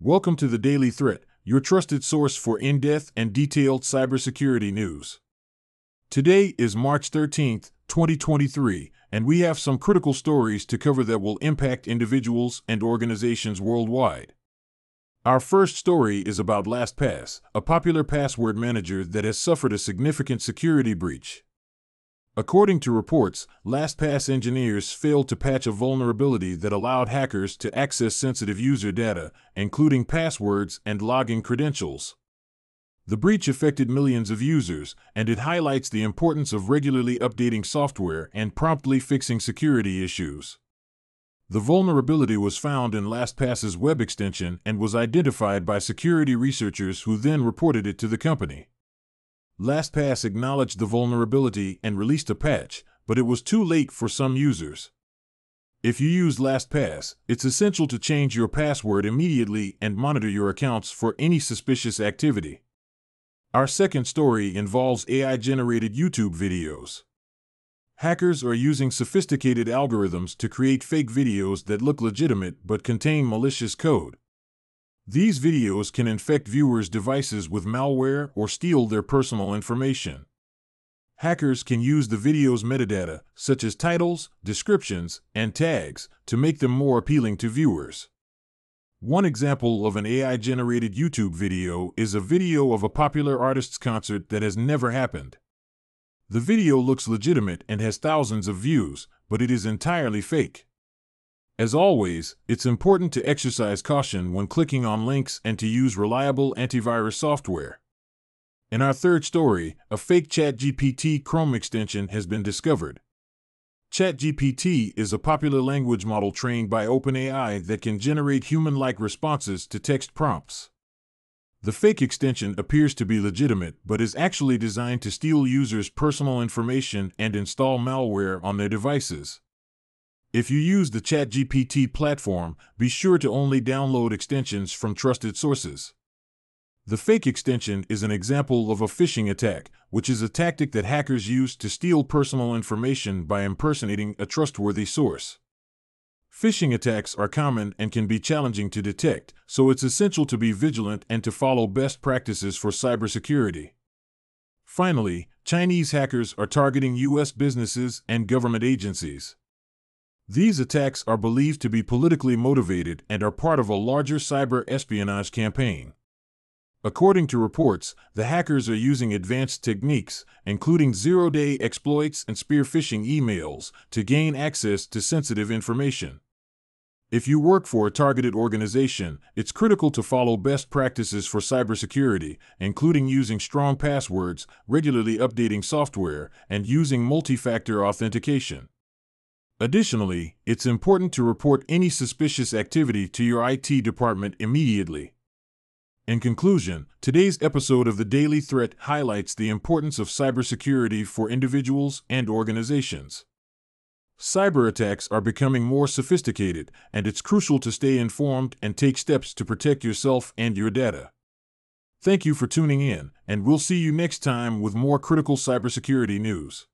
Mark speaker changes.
Speaker 1: Welcome to the Daily Threat, your trusted source for in depth and detailed cybersecurity news. Today is March 13th, 2023, and we have some critical stories to cover that will impact individuals and organizations worldwide. Our first story is about LastPass, a popular password manager that has suffered a significant security breach. According to reports, LastPass engineers failed to patch a vulnerability that allowed hackers to access sensitive user data, including passwords and login credentials. The breach affected millions of users, and it highlights the importance of regularly updating software and promptly fixing security issues. The vulnerability was found in LastPass's web extension and was identified by security researchers who then reported it to the company. LastPass acknowledged the vulnerability and released a patch, but it was too late for some users. If you use LastPass, it's essential to change your password immediately and monitor your accounts for any suspicious activity. Our second story involves AI generated YouTube videos. Hackers are using sophisticated algorithms to create fake videos that look legitimate but contain malicious code. These videos can infect viewers' devices with malware or steal their personal information. Hackers can use the video's metadata, such as titles, descriptions, and tags, to make them more appealing to viewers. One example of an AI generated YouTube video is a video of a popular artist's concert that has never happened. The video looks legitimate and has thousands of views, but it is entirely fake. As always, it's important to exercise caution when clicking on links and to use reliable antivirus software. In our third story, a fake ChatGPT Chrome extension has been discovered. ChatGPT is a popular language model trained by OpenAI that can generate human like responses to text prompts. The fake extension appears to be legitimate but is actually designed to steal users' personal information and install malware on their devices. If you use the ChatGPT platform, be sure to only download extensions from trusted sources. The fake extension is an example of a phishing attack, which is a tactic that hackers use to steal personal information by impersonating a trustworthy source. Phishing attacks are common and can be challenging to detect, so it's essential to be vigilant and to follow best practices for cybersecurity. Finally, Chinese hackers are targeting U.S. businesses and government agencies. These attacks are believed to be politically motivated and are part of a larger cyber espionage campaign. According to reports, the hackers are using advanced techniques, including zero day exploits and spear phishing emails, to gain access to sensitive information. If you work for a targeted organization, it's critical to follow best practices for cybersecurity, including using strong passwords, regularly updating software, and using multi factor authentication. Additionally, it's important to report any suspicious activity to your IT department immediately. In conclusion, today's episode of the Daily Threat highlights the importance of cybersecurity for individuals and organizations. Cyber attacks are becoming more sophisticated, and it's crucial to stay informed and take steps to protect yourself and your data. Thank you for tuning in, and we'll see you next time with more critical cybersecurity news.